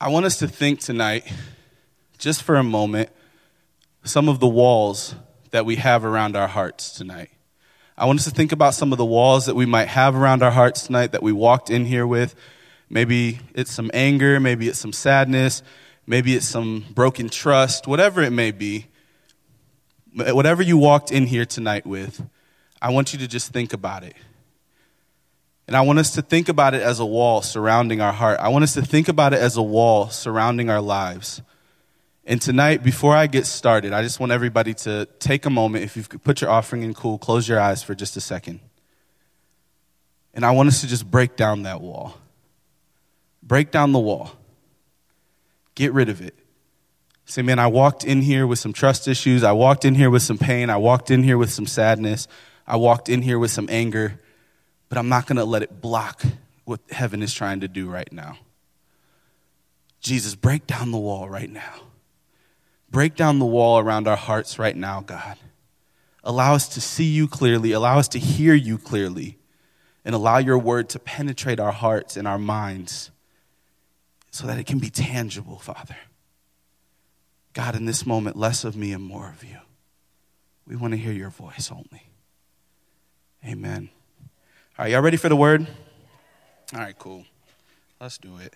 I want us to think tonight, just for a moment, some of the walls that we have around our hearts tonight. I want us to think about some of the walls that we might have around our hearts tonight that we walked in here with. Maybe it's some anger, maybe it's some sadness, maybe it's some broken trust, whatever it may be. Whatever you walked in here tonight with, I want you to just think about it. And I want us to think about it as a wall surrounding our heart. I want us to think about it as a wall surrounding our lives. And tonight, before I get started, I just want everybody to take a moment. If you could put your offering in cool, close your eyes for just a second. And I want us to just break down that wall. Break down the wall. Get rid of it. Say, man, I walked in here with some trust issues. I walked in here with some pain. I walked in here with some sadness. I walked in here with some anger. But I'm not going to let it block what heaven is trying to do right now. Jesus, break down the wall right now. Break down the wall around our hearts right now, God. Allow us to see you clearly, allow us to hear you clearly, and allow your word to penetrate our hearts and our minds so that it can be tangible, Father. God, in this moment, less of me and more of you. We want to hear your voice only. Amen. All right, y'all ready for the word? All right, cool. Let's do it.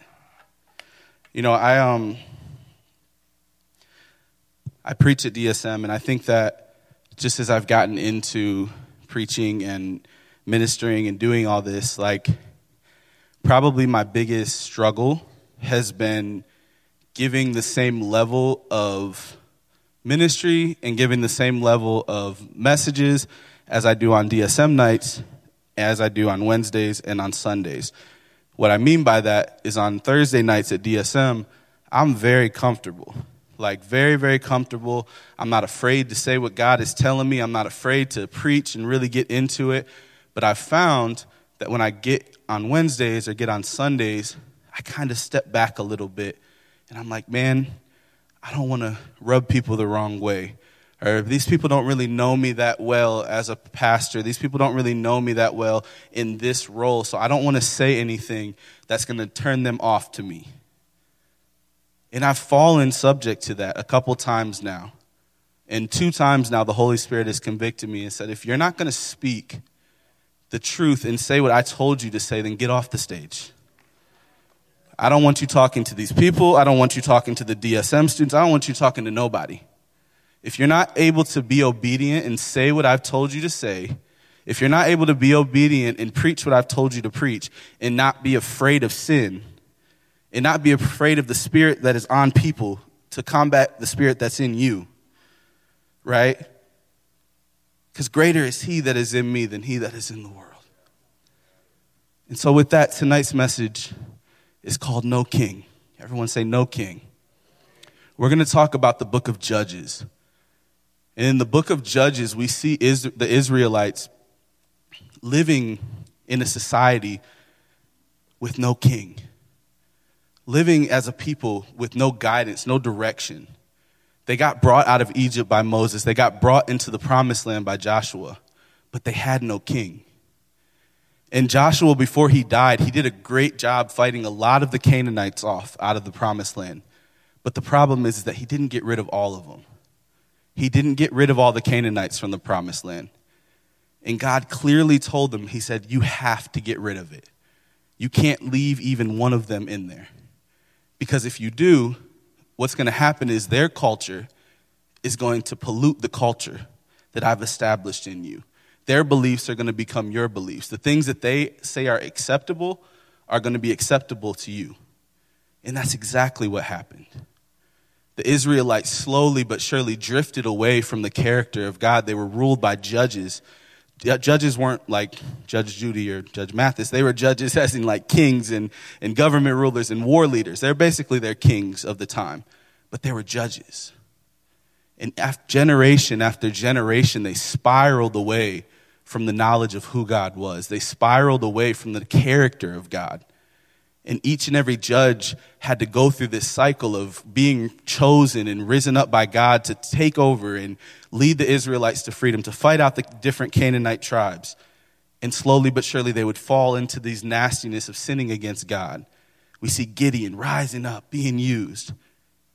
You know, I um I preach at DSM, and I think that just as I've gotten into preaching and ministering and doing all this, like, probably my biggest struggle has been giving the same level of ministry and giving the same level of messages as I do on DSM nights, as I do on Wednesdays and on Sundays. What I mean by that is on Thursday nights at DSM, I'm very comfortable like very, very comfortable. I'm not afraid to say what God is telling me. I'm not afraid to preach and really get into it. But I've found that when I get on Wednesdays or get on Sundays, I kind of step back a little bit. And I'm like, man, I don't want to rub people the wrong way. Or these people don't really know me that well as a pastor. These people don't really know me that well in this role. So I don't want to say anything that's going to turn them off to me. And I've fallen subject to that a couple times now. And two times now, the Holy Spirit has convicted me and said, if you're not going to speak the truth and say what I told you to say, then get off the stage. I don't want you talking to these people. I don't want you talking to the DSM students. I don't want you talking to nobody. If you're not able to be obedient and say what I've told you to say, if you're not able to be obedient and preach what I've told you to preach and not be afraid of sin, and not be afraid of the spirit that is on people to combat the spirit that's in you. Right? Because greater is he that is in me than he that is in the world. And so, with that, tonight's message is called No King. Everyone say, No King. We're going to talk about the book of Judges. And in the book of Judges, we see the Israelites living in a society with no king living as a people with no guidance, no direction. They got brought out of Egypt by Moses, they got brought into the promised land by Joshua, but they had no king. And Joshua, before he died, he did a great job fighting a lot of the Canaanites off out of the promised land. But the problem is that he didn't get rid of all of them. He didn't get rid of all the Canaanites from the promised land. And God clearly told them, He said, You have to get rid of it. You can't leave even one of them in there. Because if you do, what's going to happen is their culture is going to pollute the culture that I've established in you. Their beliefs are going to become your beliefs. The things that they say are acceptable are going to be acceptable to you. And that's exactly what happened. The Israelites slowly but surely drifted away from the character of God. They were ruled by judges judges weren't like Judge Judy or Judge Mathis. They were judges as in like kings and, and government rulers and war leaders. They're basically their kings of the time. But they were judges. And after, generation after generation, they spiraled away from the knowledge of who God was. They spiraled away from the character of God. And each and every judge had to go through this cycle of being chosen and risen up by God to take over and lead the Israelites to freedom, to fight out the different Canaanite tribes. And slowly but surely they would fall into these nastiness of sinning against God, We see Gideon rising up, being used.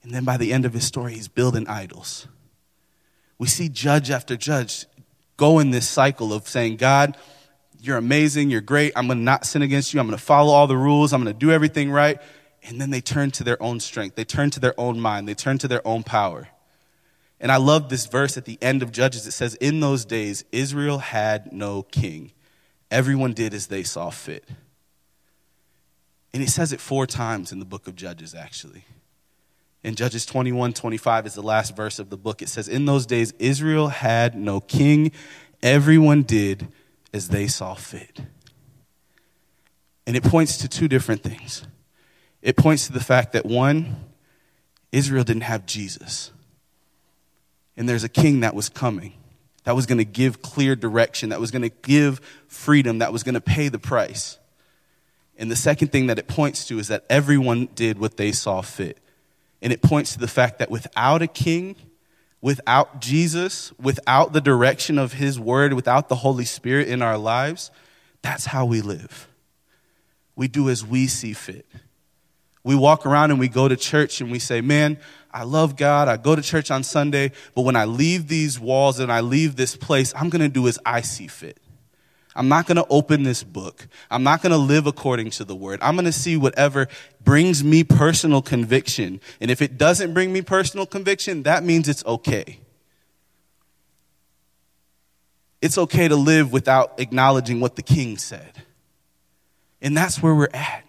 And then by the end of his story, he's building idols. We see judge after judge go in this cycle of saying, God, you're amazing, you're great, I'm going to not sin against you, I'm going to follow all the rules, I'm going to do everything right. And then they turn to their own strength, they turn to their own mind, they turn to their own power. And I love this verse at the end of Judges. It says, In those days, Israel had no king. Everyone did as they saw fit. And he says it four times in the book of Judges, actually. In Judges 21 25 is the last verse of the book. It says, In those days, Israel had no king. Everyone did as they saw fit. And it points to two different things. It points to the fact that one, Israel didn't have Jesus. And there's a king that was coming, that was going to give clear direction, that was going to give freedom, that was going to pay the price. And the second thing that it points to is that everyone did what they saw fit. And it points to the fact that without a king, without Jesus, without the direction of his word, without the Holy Spirit in our lives, that's how we live. We do as we see fit. We walk around and we go to church and we say, Man, I love God. I go to church on Sunday, but when I leave these walls and I leave this place, I'm going to do as I see fit. I'm not going to open this book. I'm not going to live according to the word. I'm going to see whatever brings me personal conviction. And if it doesn't bring me personal conviction, that means it's okay. It's okay to live without acknowledging what the king said. And that's where we're at.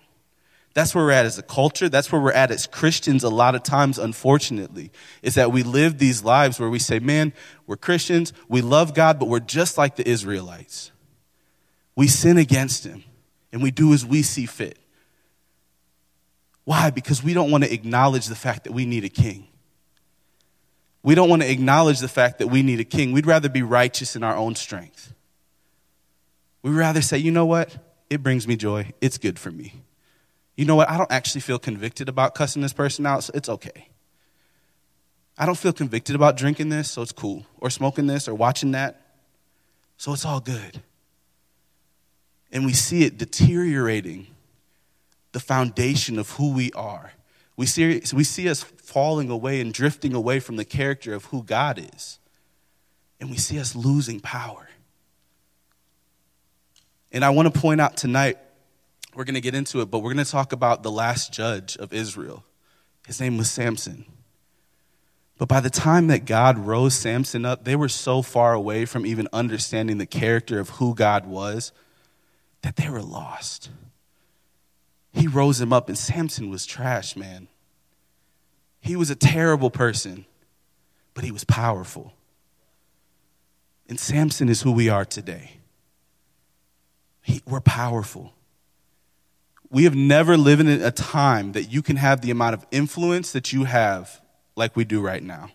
That's where we're at as a culture. That's where we're at as Christians a lot of times, unfortunately, is that we live these lives where we say, man, we're Christians, we love God, but we're just like the Israelites we sin against him and we do as we see fit. Why? Because we don't want to acknowledge the fact that we need a king. We don't want to acknowledge the fact that we need a king. We'd rather be righteous in our own strength. We'd rather say, you know what? It brings me joy. It's good for me. You know what? I don't actually feel convicted about cussing this person out, so it's okay. I don't feel convicted about drinking this, so it's cool. Or smoking this or watching that, so it's all good and we see it deteriorating the foundation of who we are. We see, we see us falling away and drifting away from the character of who God is. And we see us losing power. And I want to point out tonight, we're going to get into it, but we're going to talk about the last judge of Israel. His name was Samson. But by the time that God rose Samson up, they were so far away from even understanding the character of who God was that they were lost. He rose him up, and Samson was trash, man. He was a terrible person, but he was powerful. And Samson is who we are today. He, we're powerful. We have never lived in a time that you can have the amount of influence that you have like we do right now.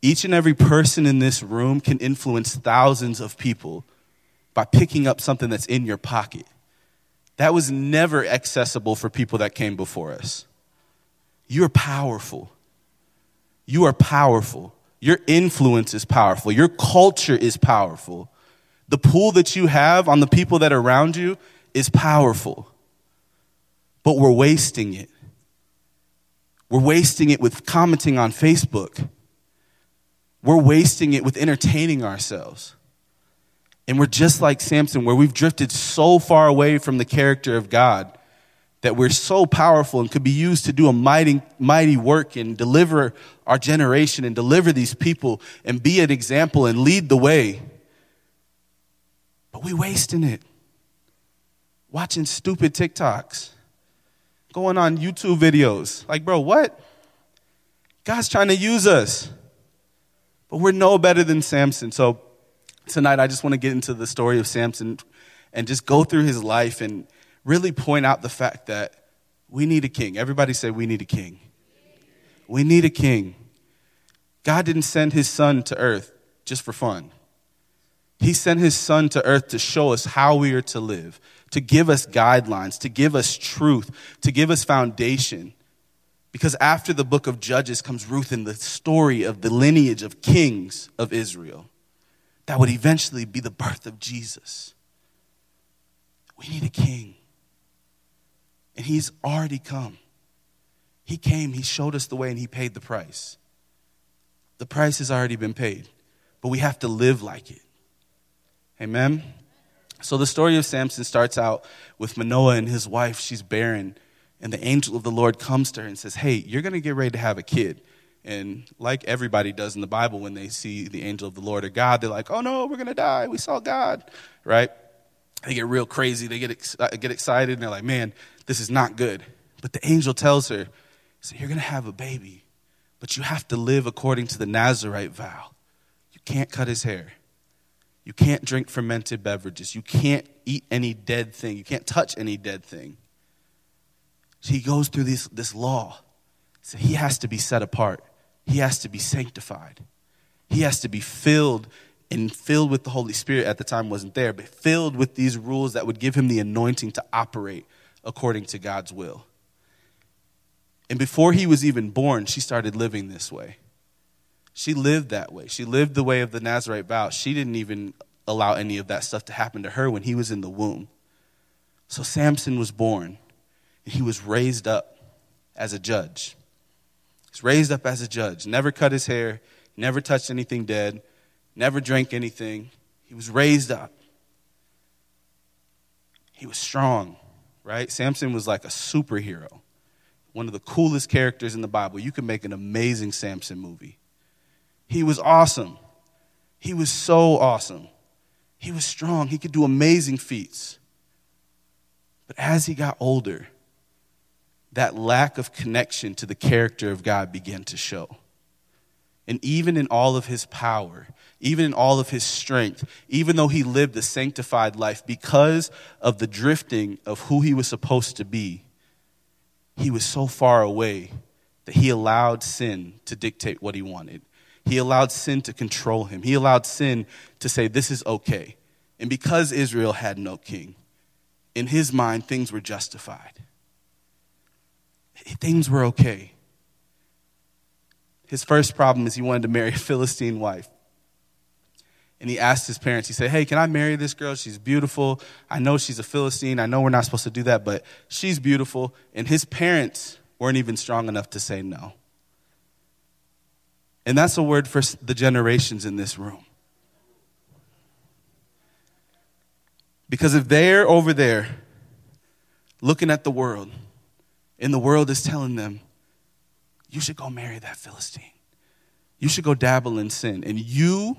Each and every person in this room can influence thousands of people by picking up something that's in your pocket. That was never accessible for people that came before us. You're powerful. You are powerful. Your influence is powerful. Your culture is powerful. The pull that you have on the people that are around you is powerful. But we're wasting it. We're wasting it with commenting on Facebook. We're wasting it with entertaining ourselves. And we're just like Samson, where we've drifted so far away from the character of God that we're so powerful and could be used to do a mighty, mighty work and deliver our generation and deliver these people and be an example and lead the way. But we're wasting it. Watching stupid TikToks, going on YouTube videos. Like, bro, what? God's trying to use us. But we're no better than Samson. So tonight I just want to get into the story of Samson and just go through his life and really point out the fact that we need a king. Everybody say, We need a king. We need a king. God didn't send his son to earth just for fun. He sent his son to earth to show us how we are to live, to give us guidelines, to give us truth, to give us foundation. Because after the book of Judges comes Ruth in the story of the lineage of kings of Israel that would eventually be the birth of Jesus. We need a king. And he's already come. He came, he showed us the way, and he paid the price. The price has already been paid, but we have to live like it. Amen? So the story of Samson starts out with Manoah and his wife. She's barren, and the angel of the Lord comes to her and says, Hey, you're going to get ready to have a kid. And like everybody does in the Bible, when they see the angel of the Lord or God, they're like, Oh no, we're going to die. We saw God, right? They get real crazy. They get, ex- get excited, and they're like, Man, this is not good. But the angel tells her, so You're going to have a baby, but you have to live according to the Nazarite vow. You can't cut his hair. You can't drink fermented beverages. You can't eat any dead thing. You can't touch any dead thing. So he goes through this, this law. So he has to be set apart. He has to be sanctified. He has to be filled and filled with the Holy Spirit at the time wasn't there, but filled with these rules that would give him the anointing to operate according to God's will. And before he was even born, she started living this way. She lived that way. She lived the way of the Nazarite vow. She didn't even allow any of that stuff to happen to her when he was in the womb. So Samson was born, and he was raised up as a judge. He's raised up as a judge, never cut his hair, never touched anything dead, never drank anything. He was raised up. He was strong, right? Samson was like a superhero, one of the coolest characters in the Bible. You could make an amazing Samson movie. He was awesome. He was so awesome. He was strong. He could do amazing feats. But as he got older, that lack of connection to the character of God began to show. And even in all of his power, even in all of his strength, even though he lived a sanctified life, because of the drifting of who he was supposed to be, he was so far away that he allowed sin to dictate what he wanted. He allowed sin to control him. He allowed sin to say, This is okay. And because Israel had no king, in his mind, things were justified. Things were okay. His first problem is he wanted to marry a Philistine wife. And he asked his parents, he said, Hey, can I marry this girl? She's beautiful. I know she's a Philistine. I know we're not supposed to do that, but she's beautiful. And his parents weren't even strong enough to say no. And that's a word for the generations in this room. Because if they're over there looking at the world, and the world is telling them, you should go marry that Philistine, you should go dabble in sin, and you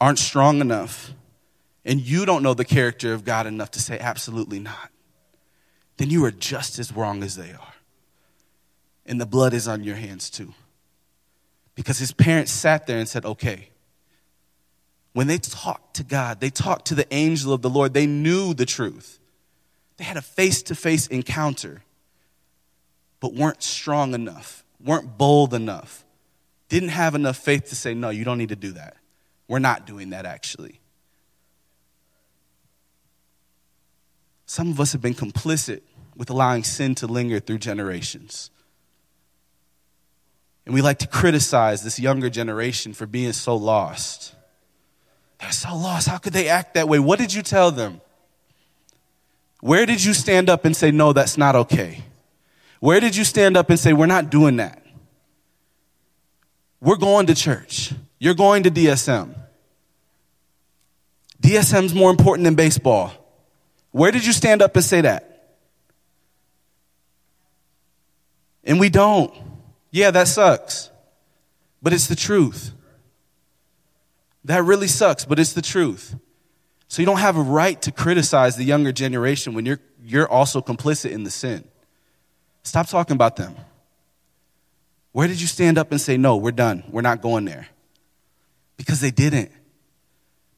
aren't strong enough, and you don't know the character of God enough to say, absolutely not, then you are just as wrong as they are. And the blood is on your hands too. Because his parents sat there and said, okay. When they talked to God, they talked to the angel of the Lord, they knew the truth. They had a face to face encounter, but weren't strong enough, weren't bold enough, didn't have enough faith to say, no, you don't need to do that. We're not doing that actually. Some of us have been complicit with allowing sin to linger through generations. And we like to criticize this younger generation for being so lost. They're so lost. How could they act that way? What did you tell them? Where did you stand up and say, no, that's not okay? Where did you stand up and say, we're not doing that? We're going to church. You're going to DSM. DSM's more important than baseball. Where did you stand up and say that? And we don't. Yeah, that sucks. But it's the truth. That really sucks, but it's the truth. So you don't have a right to criticize the younger generation when you're, you're also complicit in the sin. Stop talking about them. Where did you stand up and say, no, we're done. We're not going there? Because they didn't.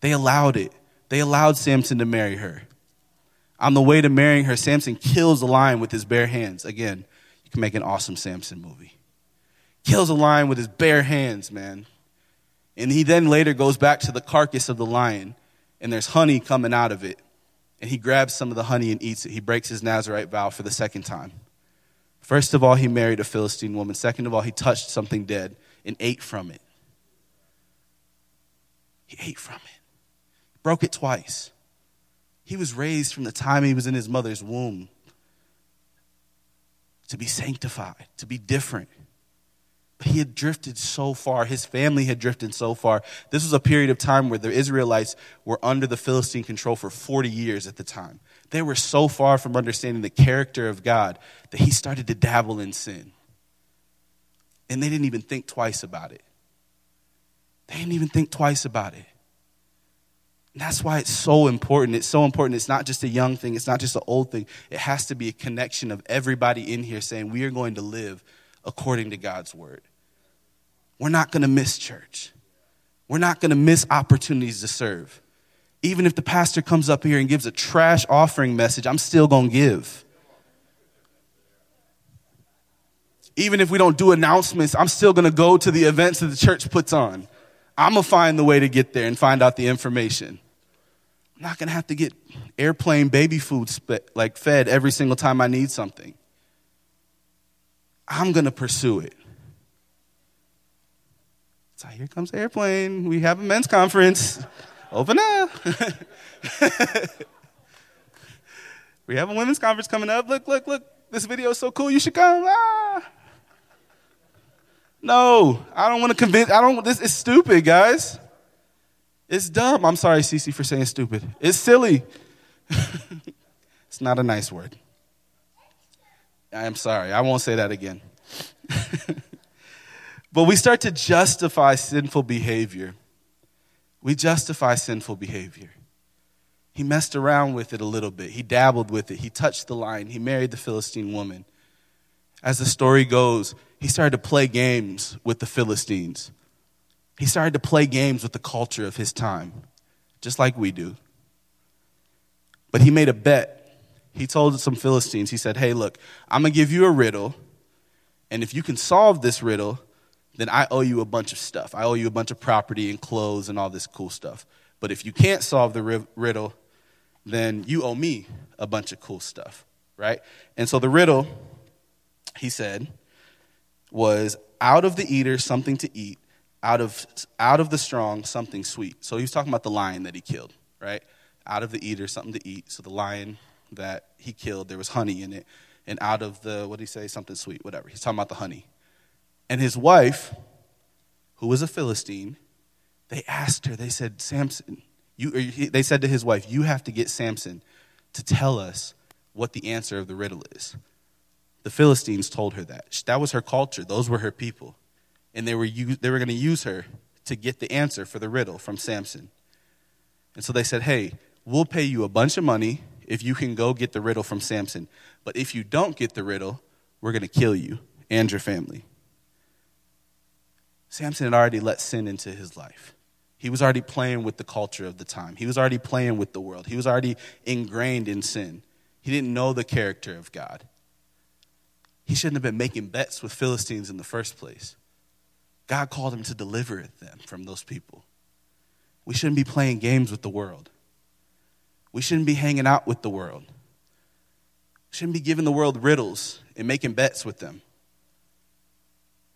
They allowed it. They allowed Samson to marry her. On the way to marrying her, Samson kills a lion with his bare hands. Again, you can make an awesome Samson movie kills a lion with his bare hands, man. And he then later goes back to the carcass of the lion, and there's honey coming out of it. And he grabs some of the honey and eats it. He breaks his Nazarite vow for the second time. First of all, he married a Philistine woman. Second of all, he touched something dead and ate from it. He ate from it, broke it twice. He was raised from the time he was in his mother's womb to be sanctified, to be different. He had drifted so far. His family had drifted so far. This was a period of time where the Israelites were under the Philistine control for 40 years at the time. They were so far from understanding the character of God that he started to dabble in sin. And they didn't even think twice about it. They didn't even think twice about it. And that's why it's so important. It's so important. It's not just a young thing, it's not just an old thing. It has to be a connection of everybody in here saying, We are going to live according to God's word. We're not going to miss church. We're not going to miss opportunities to serve. Even if the pastor comes up here and gives a trash offering message, I'm still going to give. Even if we don't do announcements, I'm still going to go to the events that the church puts on. I'm going to find the way to get there and find out the information. I'm not going to have to get airplane baby food like fed every single time I need something. I'm going to pursue it. So here comes airplane. We have a men's conference. Open up. we have a women's conference coming up. Look, look, look. This video is so cool. You should come. Ah. No, I don't want to convince. I don't. This is stupid, guys. It's dumb. I'm sorry, Cece, for saying stupid. It's silly. it's not a nice word. I am sorry. I won't say that again. but we start to justify sinful behavior. We justify sinful behavior. He messed around with it a little bit. He dabbled with it. He touched the line. He married the Philistine woman. As the story goes, he started to play games with the Philistines. He started to play games with the culture of his time, just like we do. But he made a bet he told some Philistines, he said, Hey, look, I'm going to give you a riddle. And if you can solve this riddle, then I owe you a bunch of stuff. I owe you a bunch of property and clothes and all this cool stuff. But if you can't solve the riddle, then you owe me a bunch of cool stuff, right? And so the riddle, he said, was out of the eater, something to eat, out of, out of the strong, something sweet. So he was talking about the lion that he killed, right? Out of the eater, something to eat. So the lion that he killed, there was honey in it. And out of the, what did he say? Something sweet, whatever. He's talking about the honey. And his wife, who was a Philistine, they asked her, they said, Samson, you, they said to his wife, you have to get Samson to tell us what the answer of the riddle is. The Philistines told her that. That was her culture, those were her people. And they were, they were going to use her to get the answer for the riddle from Samson. And so they said, hey, we'll pay you a bunch of money if you can go get the riddle from Samson. But if you don't get the riddle, we're going to kill you and your family. Samson had already let sin into his life. He was already playing with the culture of the time. He was already playing with the world. He was already ingrained in sin. He didn't know the character of God. He shouldn't have been making bets with Philistines in the first place. God called him to deliver them from those people. We shouldn't be playing games with the world. We shouldn't be hanging out with the world. We shouldn't be giving the world riddles and making bets with them.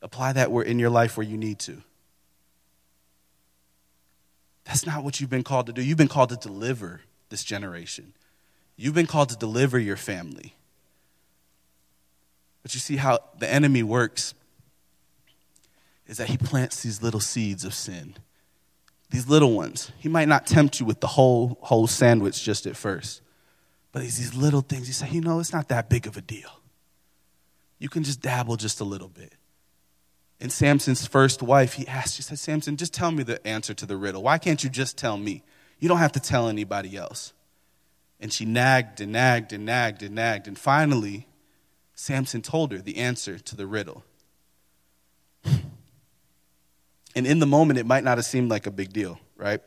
Apply that in your life where you need to. That's not what you've been called to do. You've been called to deliver this generation. You've been called to deliver your family. But you see how the enemy works is that he plants these little seeds of sin these little ones. He might not tempt you with the whole whole sandwich just at first. But these, these little things, you say, you know, it's not that big of a deal. You can just dabble just a little bit. And Samson's first wife, he asked, she said, Samson, just tell me the answer to the riddle. Why can't you just tell me? You don't have to tell anybody else. And she nagged and nagged and nagged and nagged. And finally, Samson told her the answer to the riddle. And in the moment, it might not have seemed like a big deal, right?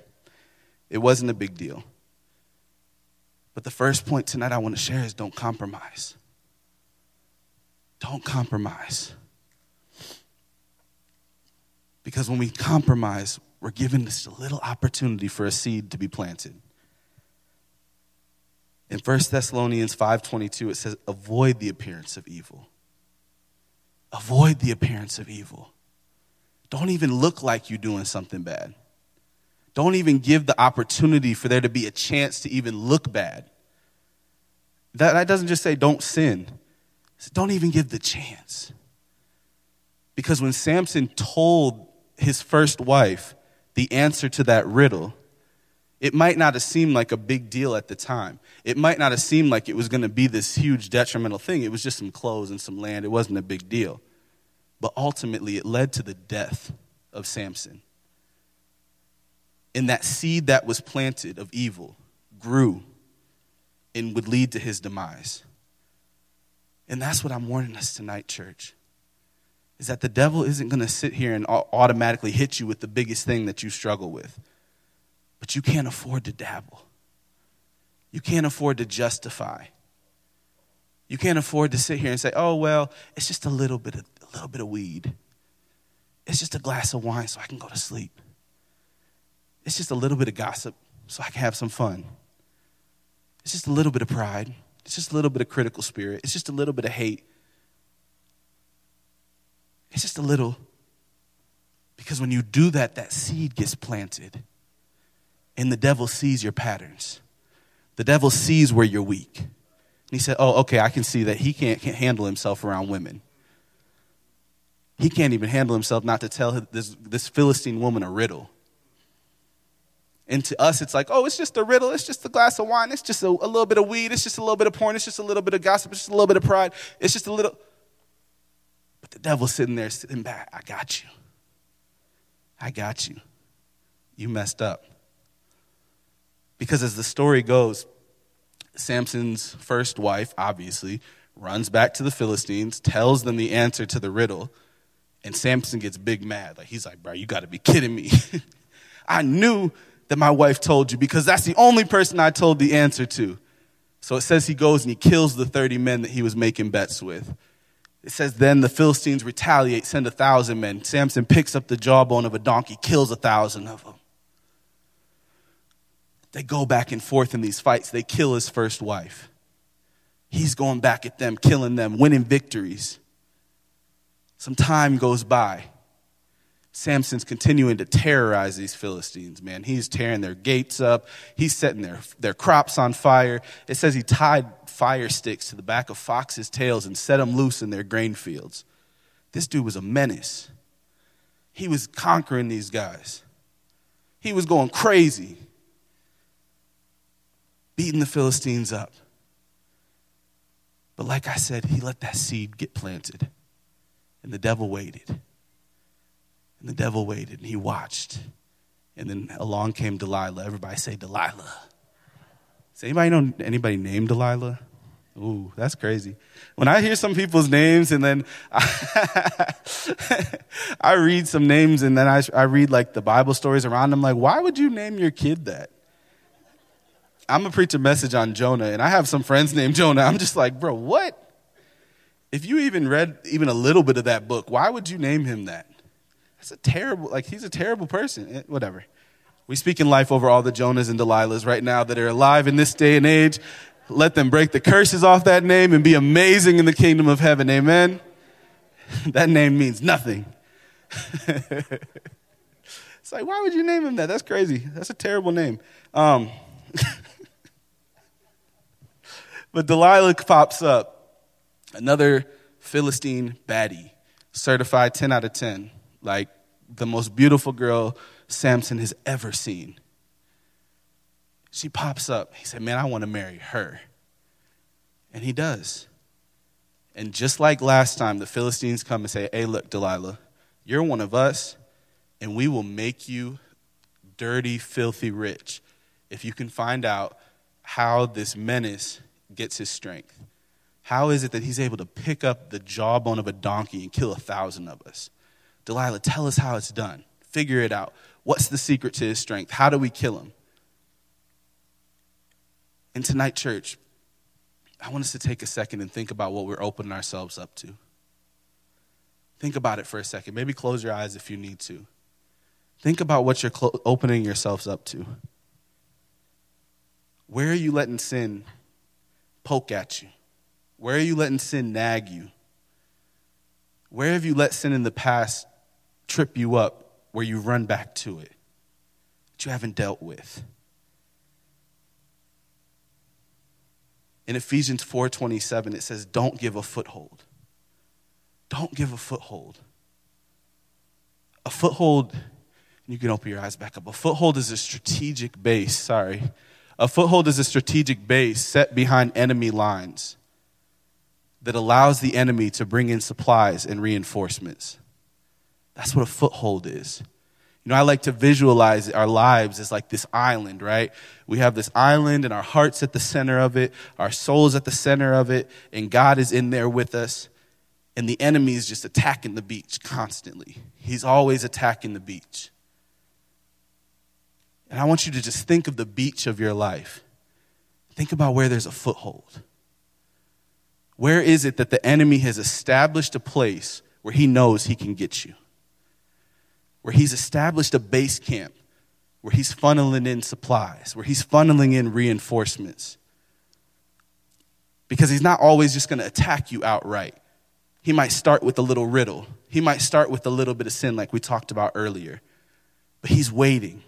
It wasn't a big deal. But the first point tonight I want to share is don't compromise. Don't compromise. Because when we compromise, we're given a little opportunity for a seed to be planted. In 1 Thessalonians 5:22 it says avoid the appearance of evil. Avoid the appearance of evil. Don't even look like you're doing something bad. Don't even give the opportunity for there to be a chance to even look bad. That, that doesn't just say don't sin. Don't even give the chance. Because when Samson told his first wife the answer to that riddle, it might not have seemed like a big deal at the time. It might not have seemed like it was going to be this huge detrimental thing. It was just some clothes and some land. It wasn't a big deal. But ultimately, it led to the death of Samson. And that seed that was planted of evil grew and would lead to his demise. And that's what I'm warning us tonight, church. Is that the devil isn't going to sit here and automatically hit you with the biggest thing that you struggle with. But you can't afford to dabble. You can't afford to justify. You can't afford to sit here and say, "Oh well, it's just a little bit of little bit of weed. It's just a glass of wine so I can go to sleep. It's just a little bit of gossip so I can have some fun. It's just a little bit of pride. It's just a little bit of critical spirit. It's just a little bit of hate. It's just a little. Because when you do that, that seed gets planted. And the devil sees your patterns. The devil sees where you're weak. And he said, Oh, okay, I can see that he can't, can't handle himself around women. He can't even handle himself not to tell this, this Philistine woman a riddle. And to us, it's like, oh, it's just a riddle. It's just a glass of wine. It's just a, a, little bit of weed. It's just a little bit of porn. It's just a little bit of gossip. It's just a little bit of pride. It's just a little. But the devil's sitting there, sitting back. I got you. I got you. You messed up. Because as the story goes, Samson's first wife, obviously, runs back to the Philistines, tells them the answer to the riddle, and Samson gets big mad. Like he's like, bro, you got to be kidding me. I knew that my wife told you because that's the only person I told the answer to. So it says he goes and he kills the 30 men that he was making bets with. It says then the Philistines retaliate, send a thousand men. Samson picks up the jawbone of a donkey, kills a thousand of them. They go back and forth in these fights. They kill his first wife. He's going back at them, killing them, winning victories. Some time goes by. Samson's continuing to terrorize these Philistines, man. He's tearing their gates up. He's setting their, their crops on fire. It says he tied fire sticks to the back of foxes' tails and set them loose in their grain fields. This dude was a menace. He was conquering these guys. He was going crazy, beating the Philistines up. But like I said, he let that seed get planted. And the devil waited. And the devil waited and he watched. And then along came Delilah. Everybody say Delilah. Does anybody know anybody named Delilah? Ooh, that's crazy. When I hear some people's names and then I, I read some names and then I, I read like the Bible stories around them, like, why would you name your kid that? I'm gonna preach a message on Jonah, and I have some friends named Jonah. I'm just like, bro, what? If you even read even a little bit of that book, why would you name him that? That's a terrible, like, he's a terrible person. Eh, whatever. We speak in life over all the Jonahs and Delilahs right now that are alive in this day and age. Let them break the curses off that name and be amazing in the kingdom of heaven. Amen. that name means nothing. it's like, why would you name him that? That's crazy. That's a terrible name. Um, but Delilah pops up Another Philistine baddie, certified 10 out of 10, like the most beautiful girl Samson has ever seen. She pops up. He said, Man, I want to marry her. And he does. And just like last time, the Philistines come and say, Hey, look, Delilah, you're one of us, and we will make you dirty, filthy rich if you can find out how this menace gets his strength. How is it that he's able to pick up the jawbone of a donkey and kill a thousand of us? Delilah, tell us how it's done. Figure it out. What's the secret to his strength? How do we kill him? And tonight, church, I want us to take a second and think about what we're opening ourselves up to. Think about it for a second. Maybe close your eyes if you need to. Think about what you're clo- opening yourselves up to. Where are you letting sin poke at you? Where are you letting sin nag you? Where have you let sin in the past trip you up where you run back to it that you haven't dealt with? In Ephesians 4:27 it says don't give a foothold. Don't give a foothold. A foothold you can open your eyes back up. A foothold is a strategic base, sorry. A foothold is a strategic base set behind enemy lines that allows the enemy to bring in supplies and reinforcements. That's what a foothold is. You know, I like to visualize our lives as like this island, right? We have this island and our heart's at the center of it, our soul's at the center of it, and God is in there with us. And the enemy is just attacking the beach constantly. He's always attacking the beach. And I want you to just think of the beach of your life. Think about where there's a foothold. Where is it that the enemy has established a place where he knows he can get you? Where he's established a base camp, where he's funneling in supplies, where he's funneling in reinforcements. Because he's not always just going to attack you outright. He might start with a little riddle, he might start with a little bit of sin, like we talked about earlier. But he's waiting.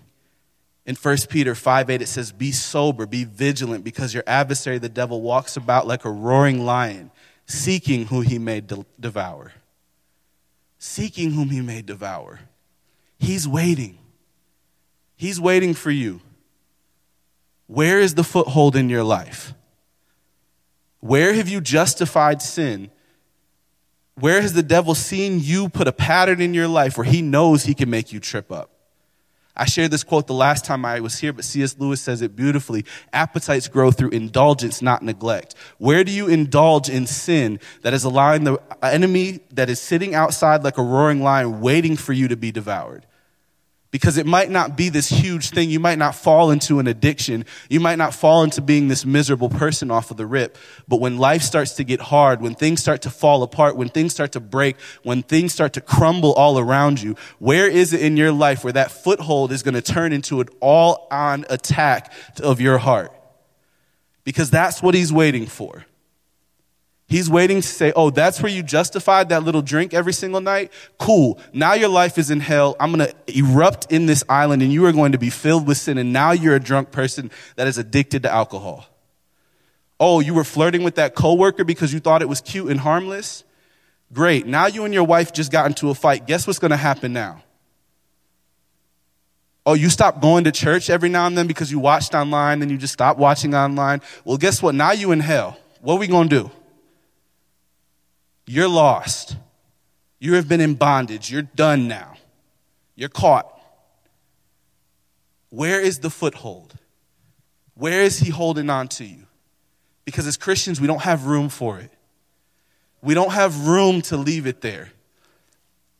In 1 Peter 5 8, it says, Be sober, be vigilant, because your adversary, the devil, walks about like a roaring lion, seeking who he may de- devour. Seeking whom he may devour. He's waiting. He's waiting for you. Where is the foothold in your life? Where have you justified sin? Where has the devil seen you put a pattern in your life where he knows he can make you trip up? I shared this quote the last time I was here, but C.S. Lewis says it beautifully. Appetites grow through indulgence, not neglect. Where do you indulge in sin that is allowing the enemy that is sitting outside like a roaring lion waiting for you to be devoured? Because it might not be this huge thing. You might not fall into an addiction. You might not fall into being this miserable person off of the rip. But when life starts to get hard, when things start to fall apart, when things start to break, when things start to crumble all around you, where is it in your life where that foothold is going to turn into an all on attack of your heart? Because that's what he's waiting for. He's waiting to say, Oh, that's where you justified that little drink every single night? Cool. Now your life is in hell. I'm going to erupt in this island and you are going to be filled with sin. And now you're a drunk person that is addicted to alcohol. Oh, you were flirting with that coworker because you thought it was cute and harmless? Great. Now you and your wife just got into a fight. Guess what's going to happen now? Oh, you stopped going to church every now and then because you watched online and you just stopped watching online. Well, guess what? Now you in hell. What are we going to do? You're lost. You have been in bondage. You're done now. You're caught. Where is the foothold? Where is he holding on to you? Because as Christians, we don't have room for it. We don't have room to leave it there.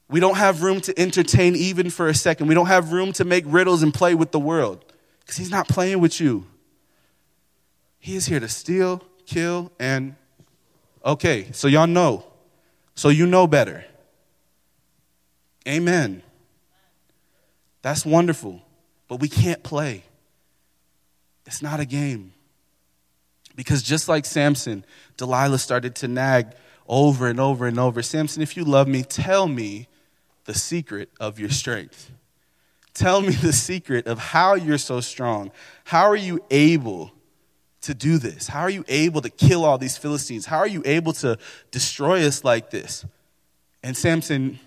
We don't have room to entertain even for a second. We don't have room to make riddles and play with the world because he's not playing with you. He is here to steal, kill, and. Okay, so y'all know so you know better. Amen. That's wonderful. But we can't play. It's not a game. Because just like Samson, Delilah started to nag over and over and over Samson, if you love me, tell me the secret of your strength. Tell me the secret of how you're so strong. How are you able to do this? How are you able to kill all these Philistines? How are you able to destroy us like this? And Samson,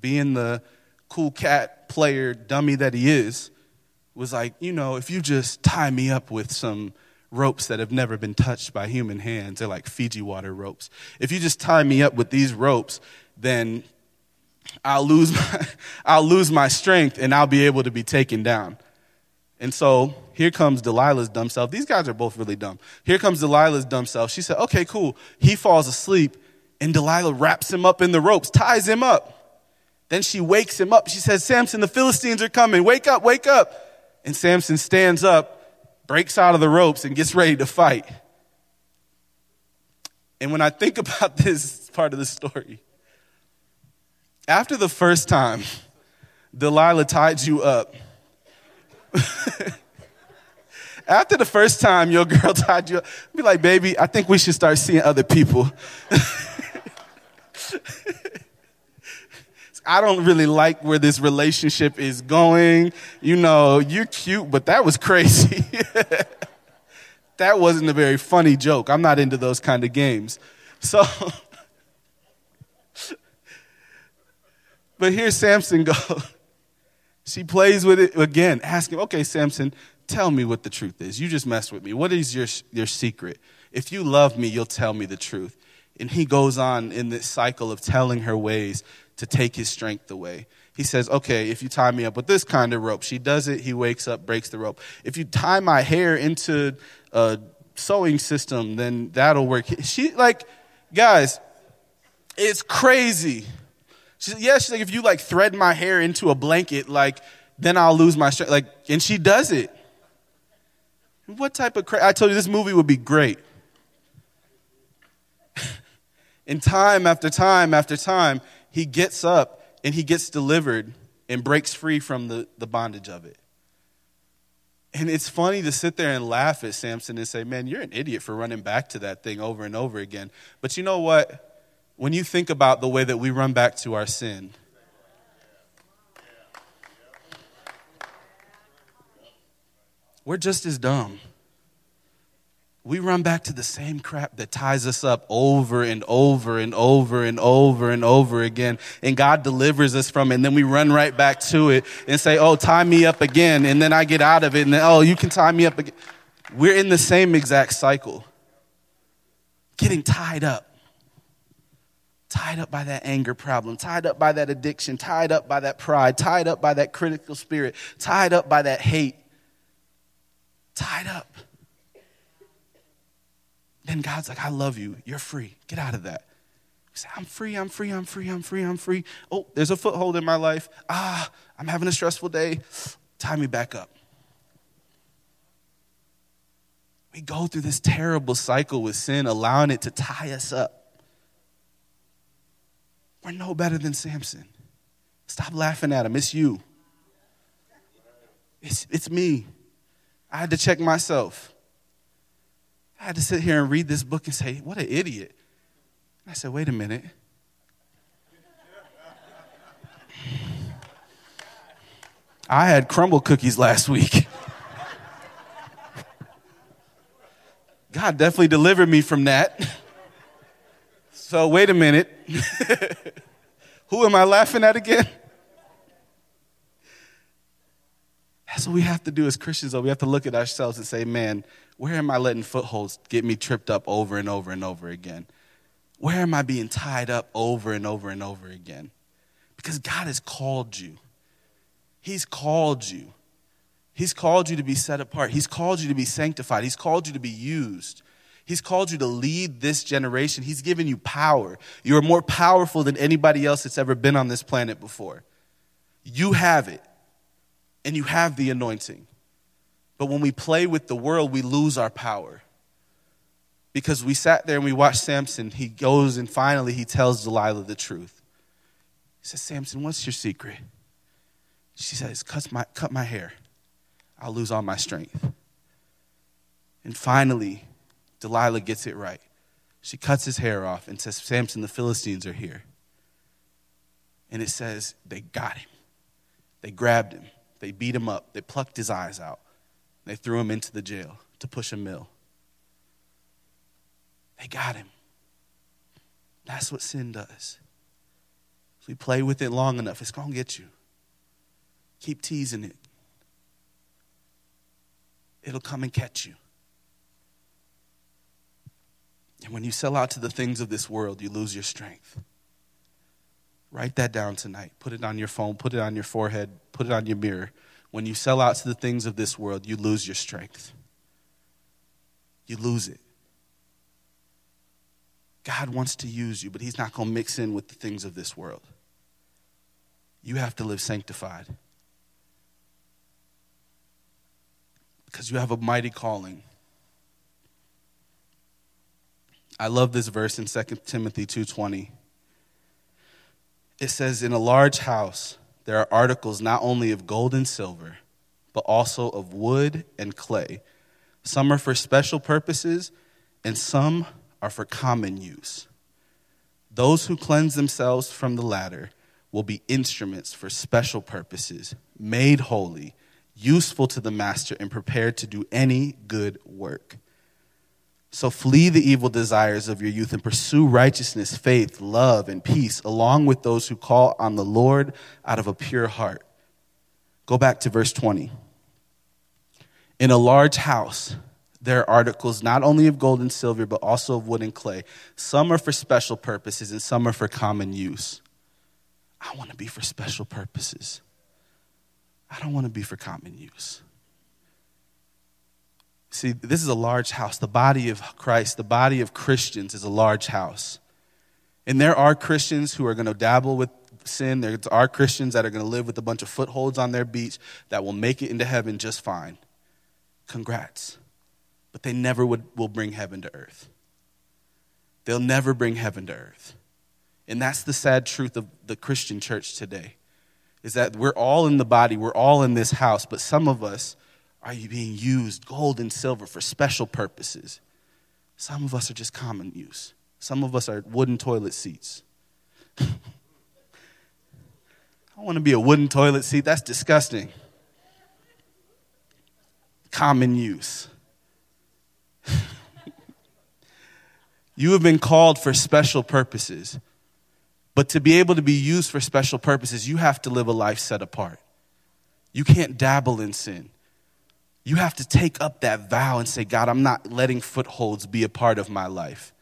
being the cool cat player dummy that he is, was like, you know, if you just tie me up with some ropes that have never been touched by human hands, they're like Fiji water ropes. If you just tie me up with these ropes, then I'll lose my, I'll lose my strength and I'll be able to be taken down. And so here comes Delilah's dumb self. These guys are both really dumb. Here comes Delilah's dumb self. She said, okay, cool. He falls asleep, and Delilah wraps him up in the ropes, ties him up. Then she wakes him up. She says, Samson, the Philistines are coming. Wake up, wake up. And Samson stands up, breaks out of the ropes, and gets ready to fight. And when I think about this part of the story, after the first time Delilah tied you up, After the first time your girl tied you up, be like, baby, I think we should start seeing other people. I don't really like where this relationship is going. You know, you're cute, but that was crazy. that wasn't a very funny joke. I'm not into those kind of games. So, but here's Samson go. She plays with it again, asking, okay, Samson, tell me what the truth is. You just messed with me. What is your, your secret? If you love me, you'll tell me the truth. And he goes on in this cycle of telling her ways to take his strength away. He says, okay, if you tie me up with this kind of rope, she does it. He wakes up, breaks the rope. If you tie my hair into a sewing system, then that'll work. She, like, guys, it's crazy. She's, yeah, she's like, if you like thread my hair into a blanket, like, then I'll lose my strength. Like, and she does it. What type of cra- I told you this movie would be great. and time after time after time, he gets up and he gets delivered and breaks free from the, the bondage of it. And it's funny to sit there and laugh at Samson and say, man, you're an idiot for running back to that thing over and over again. But you know what? When you think about the way that we run back to our sin, we're just as dumb. We run back to the same crap that ties us up over and over and over and over and over again. And God delivers us from it. And then we run right back to it and say, Oh, tie me up again. And then I get out of it. And then, Oh, you can tie me up again. We're in the same exact cycle. Getting tied up. Tied up by that anger problem, tied up by that addiction, tied up by that pride, tied up by that critical spirit, tied up by that hate tied up. Then God's like, I love you. You're free. Get out of that. Say, I'm free, I'm free, I'm free, I'm free, I'm free. Oh, there's a foothold in my life. Ah, I'm having a stressful day. Tie me back up. We go through this terrible cycle with sin, allowing it to tie us up. We're no better than Samson. Stop laughing at him. It's you. It's, it's me. I had to check myself. I had to sit here and read this book and say, What an idiot. I said, Wait a minute. I had Crumbl cookies last week. God definitely delivered me from that. So, wait a minute. Who am I laughing at again? That's what we have to do as Christians, though. We have to look at ourselves and say, man, where am I letting footholds get me tripped up over and over and over again? Where am I being tied up over and over and over again? Because God has called you. He's called you. He's called you to be set apart. He's called you to be sanctified. He's called you to be used. He's called you to lead this generation. He's given you power. You are more powerful than anybody else that's ever been on this planet before. You have it and you have the anointing. But when we play with the world, we lose our power. Because we sat there and we watched Samson. He goes and finally he tells Delilah the truth. He says, Samson, what's your secret? She says, cut my, cut my hair. I'll lose all my strength. And finally, Delilah gets it right. She cuts his hair off and says, Samson, the Philistines are here. And it says, they got him. They grabbed him. They beat him up. They plucked his eyes out. They threw him into the jail to push a mill. They got him. That's what sin does. If we play with it long enough, it's going to get you. Keep teasing it, it'll come and catch you. And when you sell out to the things of this world, you lose your strength. Write that down tonight. Put it on your phone, put it on your forehead, put it on your mirror. When you sell out to the things of this world, you lose your strength. You lose it. God wants to use you, but He's not going to mix in with the things of this world. You have to live sanctified because you have a mighty calling. I love this verse in 2 Timothy 2:20 it says, In a large house, there are articles not only of gold and silver, but also of wood and clay. Some are for special purposes, and some are for common use. Those who cleanse themselves from the latter will be instruments for special purposes, made holy, useful to the master, and prepared to do any good work. So flee the evil desires of your youth and pursue righteousness, faith, love, and peace, along with those who call on the Lord out of a pure heart. Go back to verse 20. In a large house, there are articles not only of gold and silver, but also of wood and clay. Some are for special purposes, and some are for common use. I want to be for special purposes. I don't want to be for common use. See, this is a large house. The body of Christ, the body of Christians is a large house. And there are Christians who are going to dabble with sin. There are Christians that are going to live with a bunch of footholds on their beach that will make it into heaven just fine. Congrats. But they never would, will bring heaven to earth. They'll never bring heaven to earth. And that's the sad truth of the Christian church today. Is that we're all in the body, we're all in this house, but some of us are you being used, gold and silver, for special purposes? Some of us are just common use. Some of us are wooden toilet seats. I want to be a wooden toilet seat. That's disgusting. Common use. you have been called for special purposes. But to be able to be used for special purposes, you have to live a life set apart. You can't dabble in sin. You have to take up that vow and say, God, I'm not letting footholds be a part of my life.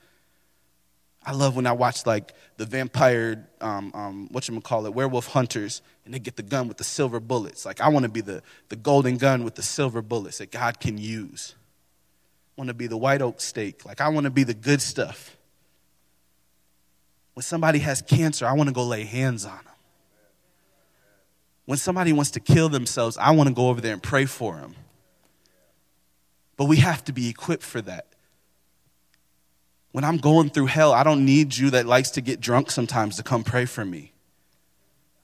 I love when I watch like the vampire, um, um, what you call it, werewolf hunters, and they get the gun with the silver bullets. Like I want to be the, the golden gun with the silver bullets that God can use. I want to be the white oak stake. Like I want to be the good stuff. When somebody has cancer, I want to go lay hands on them. When somebody wants to kill themselves, I want to go over there and pray for them. But we have to be equipped for that. When I'm going through hell, I don't need you that likes to get drunk sometimes to come pray for me.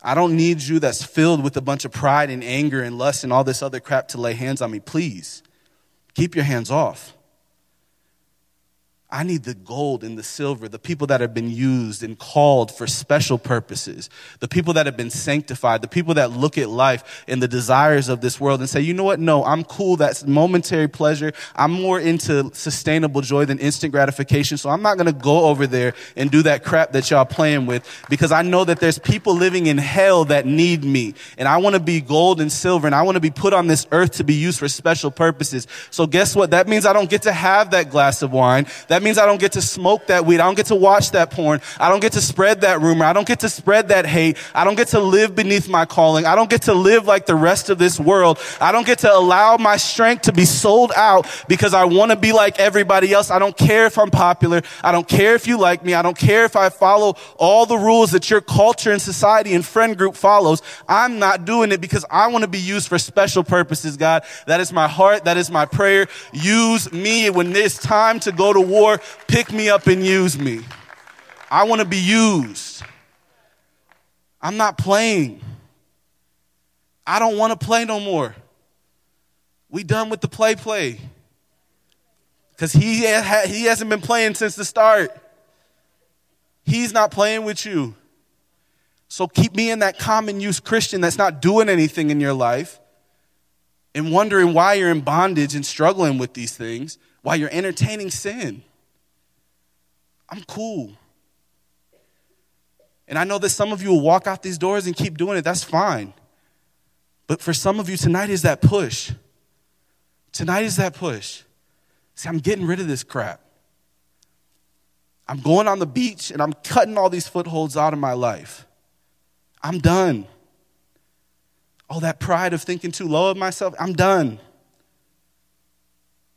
I don't need you that's filled with a bunch of pride and anger and lust and all this other crap to lay hands on me. Please, keep your hands off. I need the gold and the silver, the people that have been used and called for special purposes, the people that have been sanctified, the people that look at life and the desires of this world and say, you know what? No, I'm cool. That's momentary pleasure. I'm more into sustainable joy than instant gratification. So I'm not going to go over there and do that crap that y'all playing with because I know that there's people living in hell that need me. And I want to be gold and silver and I want to be put on this earth to be used for special purposes. So guess what? That means I don't get to have that glass of wine. That that means I don't get to smoke that weed. I don't get to watch that porn. I don't get to spread that rumor. I don't get to spread that hate. I don't get to live beneath my calling. I don't get to live like the rest of this world. I don't get to allow my strength to be sold out because I want to be like everybody else. I don't care if I'm popular. I don't care if you like me. I don't care if I follow all the rules that your culture and society and friend group follows. I'm not doing it because I want to be used for special purposes, God. That is my heart. That is my prayer. Use me when it's time to go to war pick me up and use me. I want to be used. I'm not playing. I don't want to play no more. We done with the play play. Because he, ha- he hasn't been playing since the start. He's not playing with you. So keep being that common use Christian that's not doing anything in your life and wondering why you're in bondage and struggling with these things, why you're entertaining sin. I'm cool. And I know that some of you will walk out these doors and keep doing it. That's fine. But for some of you, tonight is that push. Tonight is that push. See, I'm getting rid of this crap. I'm going on the beach and I'm cutting all these footholds out of my life. I'm done. Oh, that pride of thinking too low of myself, I'm done.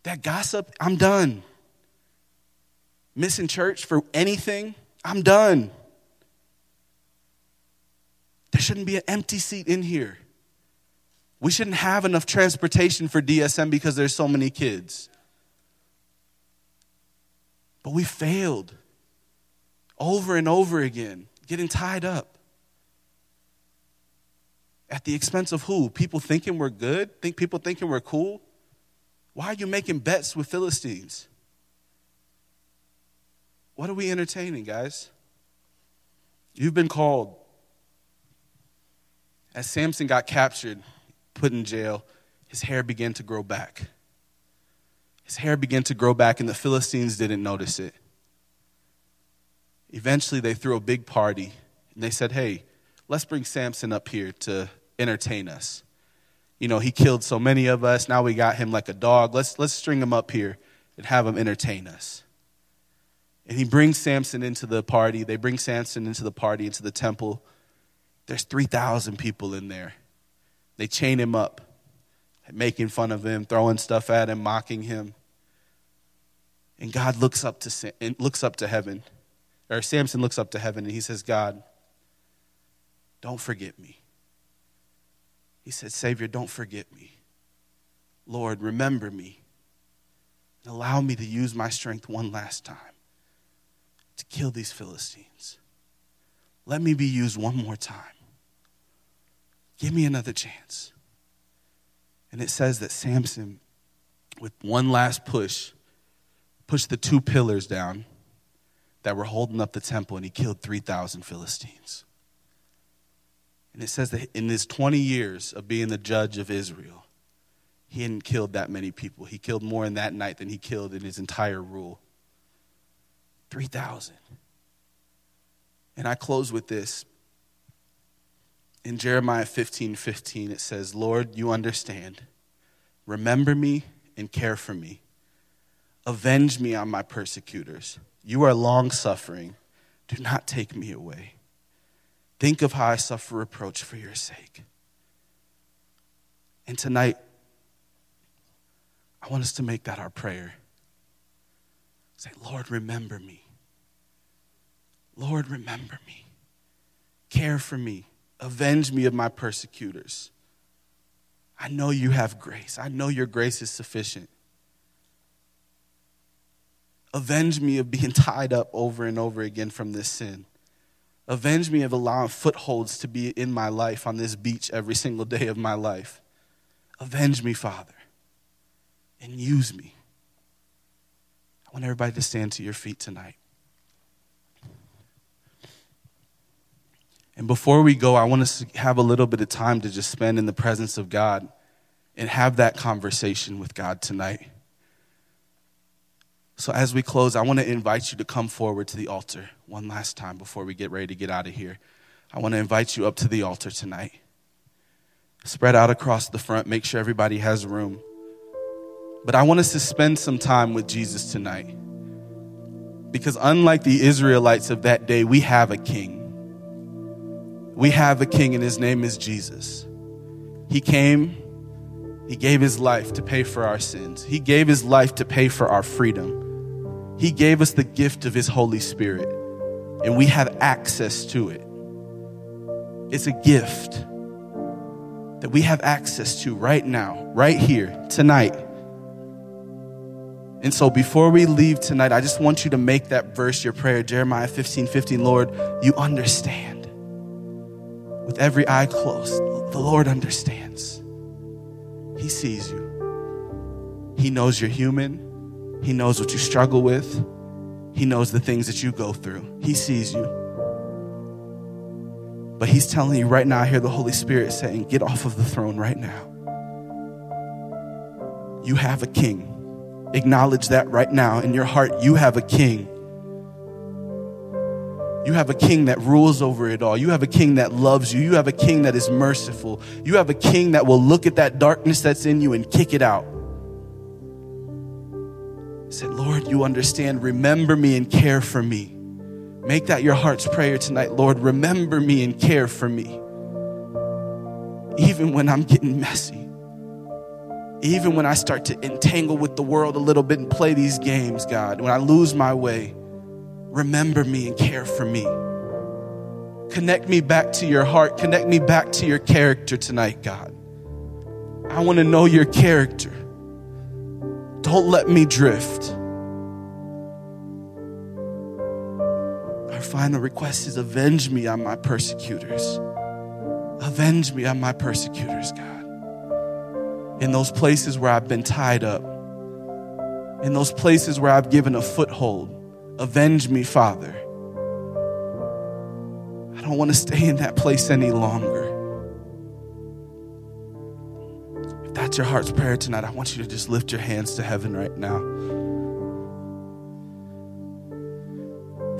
That gossip, I'm done missing church for anything, I'm done. There shouldn't be an empty seat in here. We shouldn't have enough transportation for DSM because there's so many kids. But we failed over and over again, getting tied up. At the expense of who? People thinking we're good? Think people thinking we're cool? Why are you making bets with Philistines? What are we entertaining, guys? You've been called. As Samson got captured, put in jail, his hair began to grow back. His hair began to grow back, and the Philistines didn't notice it. Eventually, they threw a big party, and they said, Hey, let's bring Samson up here to entertain us. You know, he killed so many of us. Now we got him like a dog. Let's, let's string him up here and have him entertain us. And he brings Samson into the party. They bring Samson into the party, into the temple. There's 3,000 people in there. They chain him up, making fun of him, throwing stuff at him, mocking him. And God looks up to, looks up to heaven, or Samson looks up to heaven, and he says, God, don't forget me. He said, Savior, don't forget me. Lord, remember me. Allow me to use my strength one last time to kill these Philistines. Let me be used one more time. Give me another chance. And it says that Samson, with one last push, pushed the two pillars down that were holding up the temple, and he killed 3,000 Philistines. And it says that in his 20 years of being the judge of Israel, he hadn't killed that many people. He killed more in that night than he killed in his entire rule 3,000. And I close with this. In Jeremiah 15 15, it says, Lord, you understand. Remember me and care for me. Avenge me on my persecutors. You are long suffering. Do not take me away. Think of how I suffer reproach for your sake. And tonight, I want us to make that our prayer. Say, Lord, remember me. Lord, remember me. Care for me. Avenge me of my persecutors. I know you have grace. I know your grace is sufficient. Avenge me of being tied up over and over again from this sin. Avenge me of allowing footholds to be in my life on this beach every single day of my life. Avenge me, Father, and use me. I want everybody to stand to your feet tonight. And before we go, I want us to have a little bit of time to just spend in the presence of God and have that conversation with God tonight. So, as we close, I want to invite you to come forward to the altar one last time before we get ready to get out of here. I want to invite you up to the altar tonight. Spread out across the front, make sure everybody has room. But I want us to spend some time with Jesus tonight. Because unlike the Israelites of that day, we have a king. We have a king, and his name is Jesus. He came, he gave his life to pay for our sins, he gave his life to pay for our freedom. He gave us the gift of His Holy Spirit, and we have access to it. It's a gift that we have access to right now, right here, tonight. And so before we leave tonight, I just want you to make that verse your prayer, Jeremiah 15 15. Lord, you understand. With every eye closed, the Lord understands. He sees you. He knows you're human. He knows what you struggle with. He knows the things that you go through. He sees you. But He's telling you right now, I hear the Holy Spirit saying, Get off of the throne right now. You have a king. Acknowledge that right now in your heart. You have a king. You have a king that rules over it all. You have a king that loves you. You have a king that is merciful. You have a king that will look at that darkness that's in you and kick it out. Say, Lord, you understand. Remember me and care for me. Make that your heart's prayer tonight. Lord, remember me and care for me. Even when I'm getting messy. Even when I start to entangle with the world a little bit and play these games, God, when I lose my way, remember me and care for me. Connect me back to your heart. Connect me back to your character tonight, God. I want to know your character. Don't let me drift. Our final request is avenge me on my persecutors. Avenge me on my persecutors, God. In those places where I've been tied up, in those places where I've given a foothold, avenge me, Father. I don't want to stay in that place any longer If that's your heart's prayer tonight, I want you to just lift your hands to heaven right now.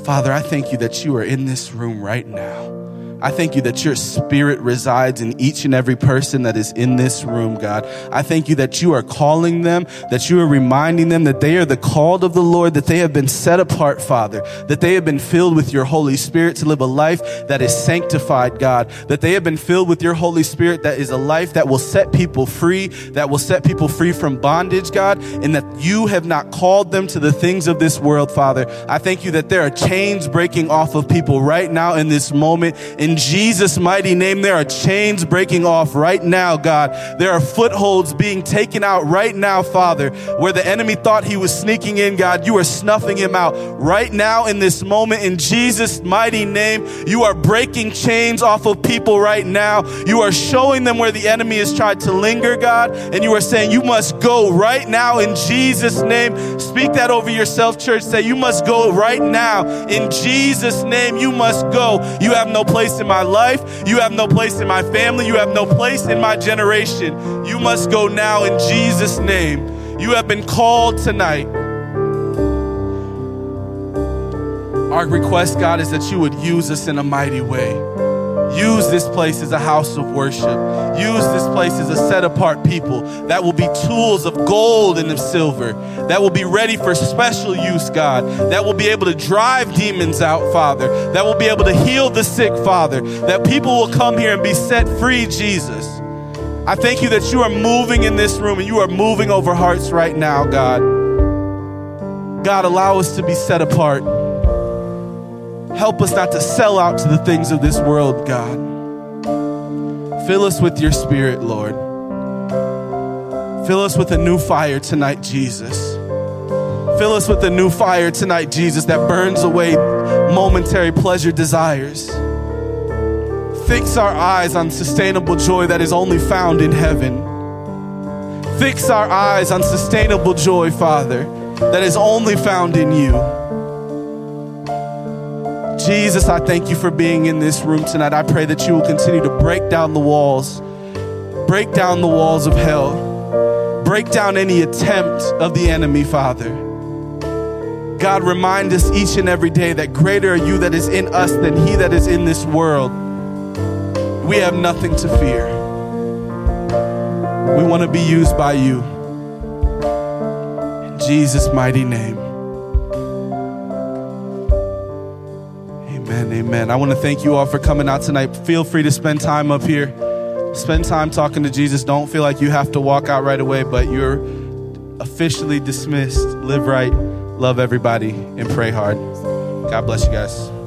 Father, I thank you that you are in this room right now. I thank you that your spirit resides in each and every person that is in this room, God. I thank you that you are calling them, that you are reminding them that they are the called of the Lord, that they have been set apart, Father, that they have been filled with your Holy Spirit to live a life that is sanctified, God, that they have been filled with your Holy Spirit that is a life that will set people free, that will set people free from bondage, God, and that you have not called them to the things of this world, Father. I thank you that there are chains breaking off of people right now in this moment. In in Jesus' mighty name, there are chains breaking off right now, God. There are footholds being taken out right now, Father, where the enemy thought he was sneaking in, God. You are snuffing him out right now in this moment. In Jesus' mighty name, you are breaking chains off of people right now. You are showing them where the enemy has tried to linger, God, and you are saying, You must go right now in Jesus' name. Speak that over yourself, church. Say, You must go right now in Jesus' name. You must go. You have no place in my life. You have no place in my family. You have no place in my generation. You must go now in Jesus' name. You have been called tonight. Our request, God, is that you would use us in a mighty way. Use this place as a house of worship. Use this place as a set apart people that will be tools of gold and of silver, that will be ready for special use, God, that will be able to drive demons out, Father, that will be able to heal the sick, Father, that people will come here and be set free, Jesus. I thank you that you are moving in this room and you are moving over hearts right now, God. God, allow us to be set apart. Help us not to sell out to the things of this world, God. Fill us with your spirit, Lord. Fill us with a new fire tonight, Jesus. Fill us with a new fire tonight, Jesus, that burns away momentary pleasure desires. Fix our eyes on sustainable joy that is only found in heaven. Fix our eyes on sustainable joy, Father, that is only found in you. Jesus, I thank you for being in this room tonight. I pray that you will continue to break down the walls, break down the walls of hell, break down any attempt of the enemy, Father. God, remind us each and every day that greater are you that is in us than he that is in this world. We have nothing to fear. We want to be used by you. In Jesus' mighty name. Amen. I want to thank you all for coming out tonight. Feel free to spend time up here. Spend time talking to Jesus. Don't feel like you have to walk out right away, but you're officially dismissed. Live right, love everybody, and pray hard. God bless you guys.